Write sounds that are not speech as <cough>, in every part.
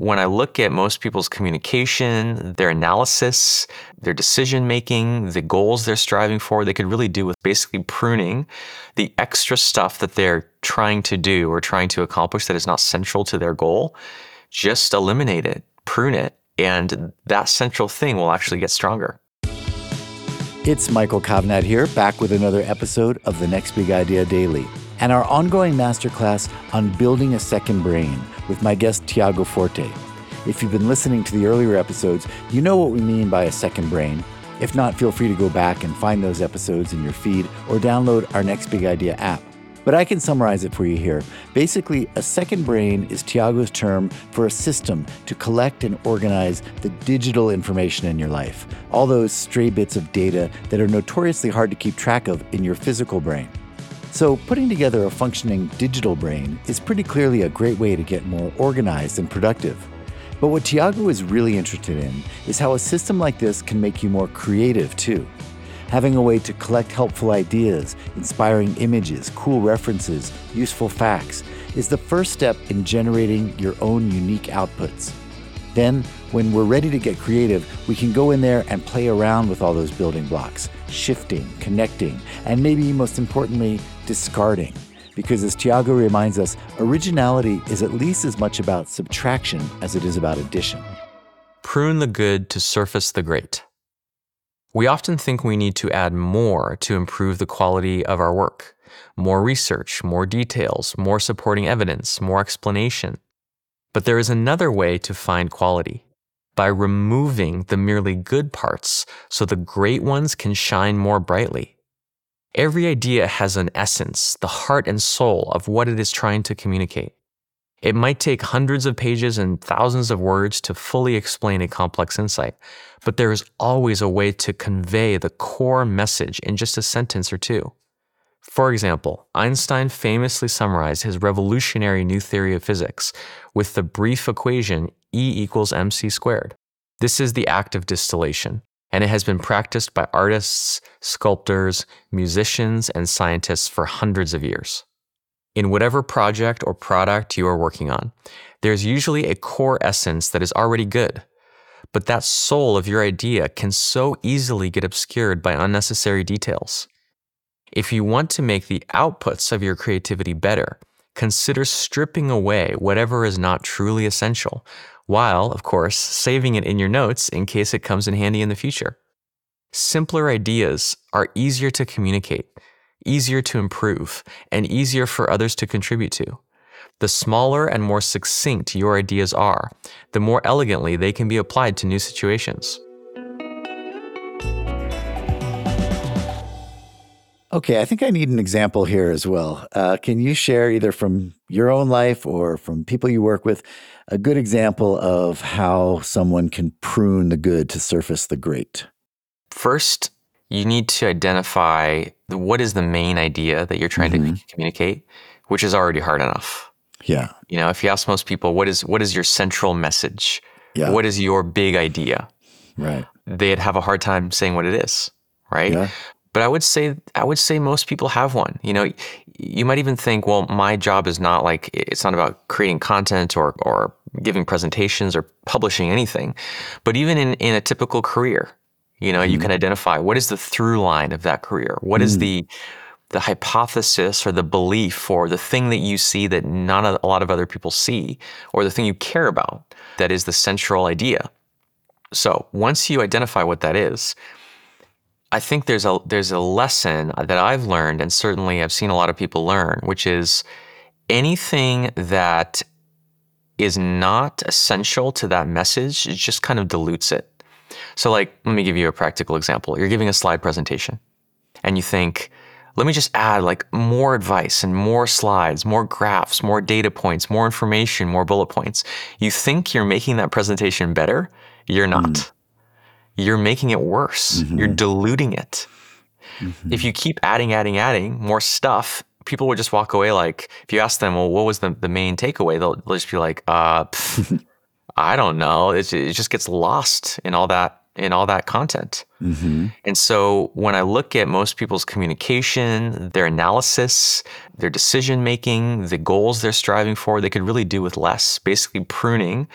When I look at most people's communication, their analysis, their decision making, the goals they're striving for, they could really do with basically pruning the extra stuff that they're trying to do or trying to accomplish that is not central to their goal. Just eliminate it, prune it, and that central thing will actually get stronger. It's Michael Kovnat here, back with another episode of the Next Big Idea Daily and our ongoing masterclass on building a second brain with my guest Tiago Forte. If you've been listening to the earlier episodes, you know what we mean by a second brain. If not, feel free to go back and find those episodes in your feed or download our Next Big Idea app. But I can summarize it for you here. Basically, a second brain is Tiago's term for a system to collect and organize the digital information in your life, all those stray bits of data that are notoriously hard to keep track of in your physical brain. So, putting together a functioning digital brain is pretty clearly a great way to get more organized and productive. But what Tiago is really interested in is how a system like this can make you more creative too. Having a way to collect helpful ideas, inspiring images, cool references, useful facts is the first step in generating your own unique outputs. Then, when we're ready to get creative, we can go in there and play around with all those building blocks, shifting, connecting, and maybe most importantly, discarding. Because as Tiago reminds us, originality is at least as much about subtraction as it is about addition. Prune the good to surface the great. We often think we need to add more to improve the quality of our work more research, more details, more supporting evidence, more explanation. But there is another way to find quality by removing the merely good parts so the great ones can shine more brightly. Every idea has an essence, the heart and soul of what it is trying to communicate. It might take hundreds of pages and thousands of words to fully explain a complex insight, but there is always a way to convey the core message in just a sentence or two. For example, Einstein famously summarized his revolutionary new theory of physics with the brief equation E equals mc squared. This is the act of distillation, and it has been practiced by artists, sculptors, musicians, and scientists for hundreds of years. In whatever project or product you are working on, there's usually a core essence that is already good. But that soul of your idea can so easily get obscured by unnecessary details. If you want to make the outputs of your creativity better, consider stripping away whatever is not truly essential, while, of course, saving it in your notes in case it comes in handy in the future. Simpler ideas are easier to communicate, easier to improve, and easier for others to contribute to. The smaller and more succinct your ideas are, the more elegantly they can be applied to new situations. Okay, I think I need an example here as well. Uh, can you share either from your own life or from people you work with a good example of how someone can prune the good to surface the great? First, you need to identify what is the main idea that you're trying mm-hmm. to communicate, which is already hard enough. Yeah. You know, if you ask most people, what is what is your central message? Yeah. What is your big idea? Right. They'd have a hard time saying what it is, right? Yeah but I would say I would say most people have one. You know, you might even think, well, my job is not like it's not about creating content or or giving presentations or publishing anything. But even in in a typical career, you know, mm. you mm-hmm. can identify what is the through line of that career. What mm. is the the hypothesis or the belief or the thing that you see that not a lot of other people see or the thing you care about that is the central idea. So, once you identify what that is, I think there's a there's a lesson that I've learned, and certainly I've seen a lot of people learn, which is anything that is not essential to that message, it just kind of dilutes it. So, like, let me give you a practical example. You're giving a slide presentation, and you think, let me just add like more advice and more slides, more graphs, more data points, more information, more bullet points. You think you're making that presentation better, you're not. Mm you're making it worse. Mm-hmm. You're diluting it. Mm-hmm. If you keep adding, adding, adding more stuff, people would just walk away like, if you ask them, well, what was the, the main takeaway? They'll, they'll just be like, uh, pff, <laughs> I don't know. It's, it just gets lost in all that in all that content. Mm-hmm. And so when I look at most people's communication, their analysis, their decision making, the goals they're striving for, they could really do with less, basically pruning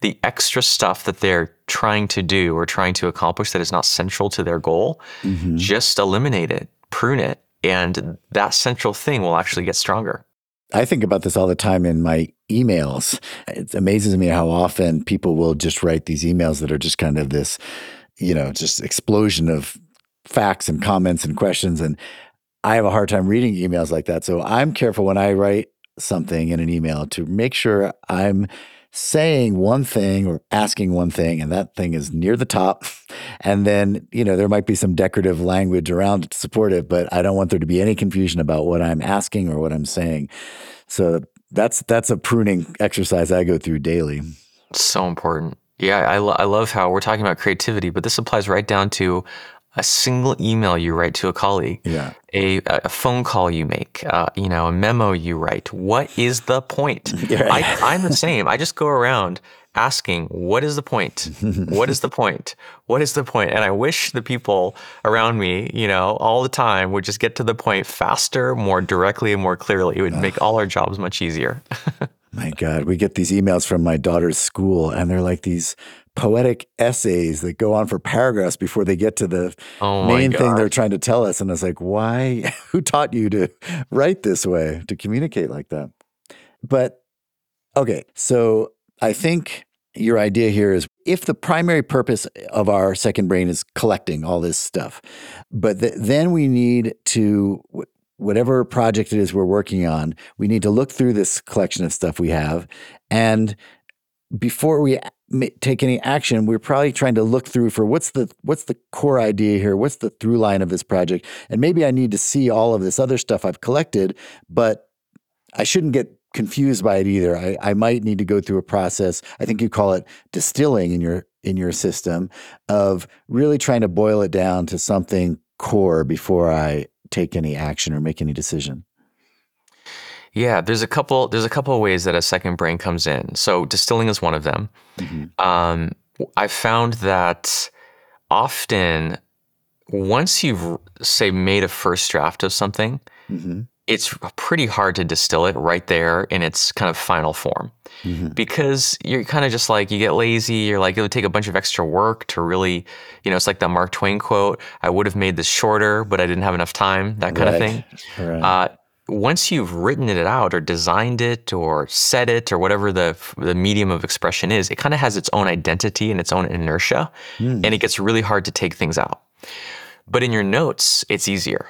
the extra stuff that they're trying to do or trying to accomplish that is not central to their goal. Mm-hmm. Just eliminate it, prune it, and that central thing will actually get stronger. I think about this all the time in my emails. It amazes me how often people will just write these emails that are just kind of this, you know, just explosion of facts and comments and questions. And I have a hard time reading emails like that. So I'm careful when I write something in an email to make sure I'm saying one thing or asking one thing and that thing is near the top <laughs> and then you know there might be some decorative language around it to support it but i don't want there to be any confusion about what i'm asking or what i'm saying so that's that's a pruning exercise i go through daily so important yeah I, lo- I love how we're talking about creativity but this applies right down to a single email you write to a colleague, yeah. a, a phone call you make, uh, you know, a memo you write. What is the point? <laughs> Right. I, I'm the same. I just go around asking, what is the point? what is the point? What is the point? And I wish the people around me, you know, all the time would just get to the point faster, more directly, and more clearly. It would make all our jobs much easier. <laughs> my God, we get these emails from my daughter's school, and they're like these poetic essays that go on for paragraphs before they get to the oh main thing they're trying to tell us. And it's like, why? <laughs> Who taught you to write this way, to communicate like that? But okay, so I think your idea here is if the primary purpose of our second brain is collecting all this stuff, but th- then we need to, whatever project it is we're working on, we need to look through this collection of stuff we have. And before we take any action, we're probably trying to look through for what's the what's the core idea here, what's the through line of this project, and maybe I need to see all of this other stuff I've collected, but I shouldn't get confused by it either. I, I might need to go through a process. I think you call it distilling in your in your system of really trying to boil it down to something core before I take any action or make any decision. Yeah, there's a couple. There's a couple of ways that a second brain comes in. So distilling is one of them. Mm-hmm. Um, I found that often, once you've say made a first draft of something, mm-hmm. It's pretty hard to distill it right there in its kind of final form, mm-hmm. because you're kind of just like you get lazy. You're like it would take a bunch of extra work to really, you know, it's like the Mark Twain quote: "I would have made this shorter, but I didn't have enough time." That kind right. of thing. Right. Uh, once you've written it out or designed it or said it or whatever the the medium of expression is, it kind of has its own identity and its own inertia, mm. and it gets really hard to take things out. But in your notes, it's easier.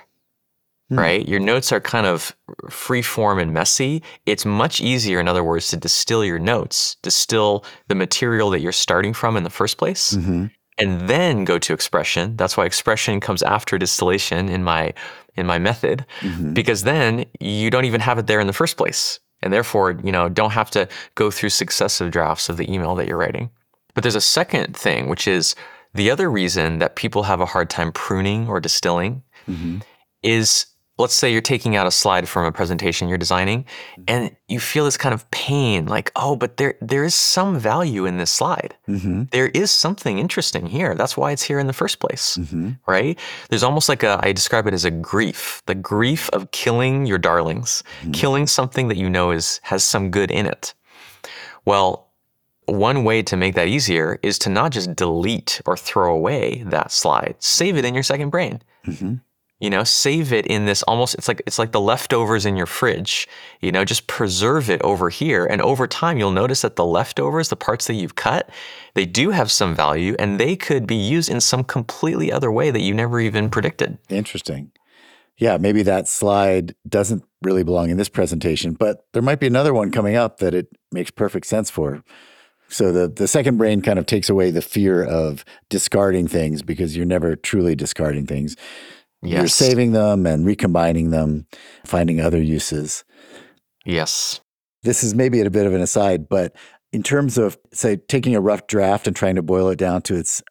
Mm. Right? Your notes are kind of free form and messy. It's much easier, in other words, to distill your notes, distill the material that you're starting from in the first place, mm-hmm and then go to expression. That's why expression comes after distillation in my in my method mm-hmm. because then you don't even have it there in the first place. And therefore, you know, don't have to go through successive drafts of the email that you're writing. But there's a second thing, which is the other reason that people have a hard time pruning or distilling mm-hmm. is let's say you're taking out a slide from a presentation you're designing and you feel this kind of pain like oh but there there is some value in this slide. Mm-hmm. there is something interesting here. That's why it's here in the first place. Mm-hmm. right? There's almost like a i describe it as a grief the grief of killing your darlings mm-hmm. killing something that you know is has some good in it. Well one way to make that easier is to not just delete or throw away that slide. Save it in your second brain. Mm-hmm you know save it in this almost it's like it's like the leftovers in your fridge you know just preserve it over here. And over time you'll notice that the leftovers the parts that you've cut they do have some value and they could be used in some completely other way that you never even predicted. Interesting. Yeah maybe that slide doesn't really belong in this presentation but there might be another one coming up that it makes perfect sense for. So the the second brain kind of takes away the fear of discarding things because you're never truly discarding things Yes. You're saving them and recombining them, finding other uses. Yes. This is maybe a bit of an aside, but in terms of, say, taking a rough draft and trying to boil it down to its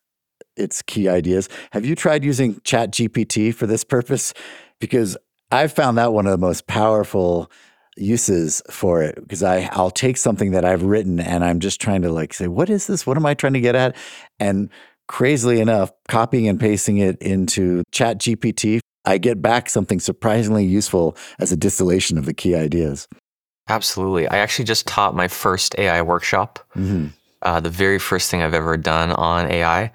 its key ideas. Have you tried using ChatGPT for this purpose? Because I've found that one of the most powerful uses for it because I I'll take something that I've written and I'm just trying to like say what is this what am I trying to get at and crazily enough copying and pasting it into ChatGPT, I get back something surprisingly useful as a distillation of the key ideas absolutely I actually just taught my first AI workshop mm-hmm. uh, the very first thing I've ever done on AI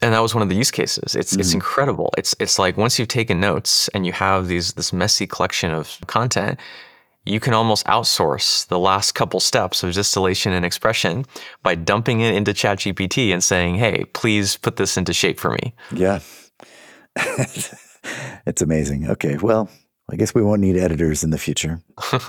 and that was one of the use cases. It's mm-hmm. it's incredible. It's it's like once you've taken notes and you have these this messy collection of content, you can almost outsource the last couple steps of distillation and expression by dumping it into ChatGPT and saying, "Hey, please put this into shape for me." Yeah. <laughs> it's amazing. Okay, well, I guess we won't need editors in the future. <laughs>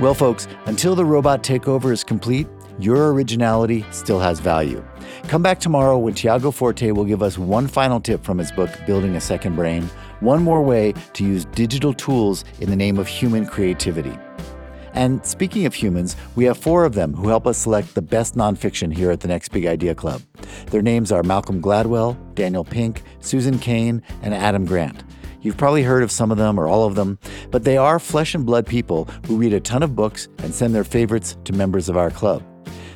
well, folks, until the robot takeover is complete, your originality still has value. Come back tomorrow when Tiago Forte will give us one final tip from his book, Building a Second Brain, one more way to use digital tools in the name of human creativity. And speaking of humans, we have four of them who help us select the best nonfiction here at the Next Big Idea Club. Their names are Malcolm Gladwell, Daniel Pink, Susan Cain, and Adam Grant. You've probably heard of some of them or all of them, but they are flesh and blood people who read a ton of books and send their favorites to members of our club.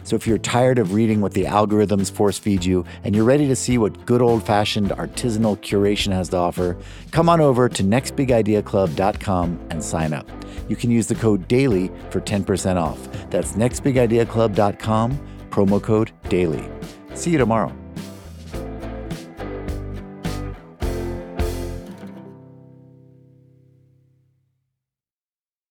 So if you're tired of reading what the algorithms force feed you and you're ready to see what good old fashioned artisanal curation has to offer, come on over to nextbigideaclub.com and sign up. You can use the code DAILY for 10% off. That's nextbigideaclub.com, promo code DAILY. See you tomorrow.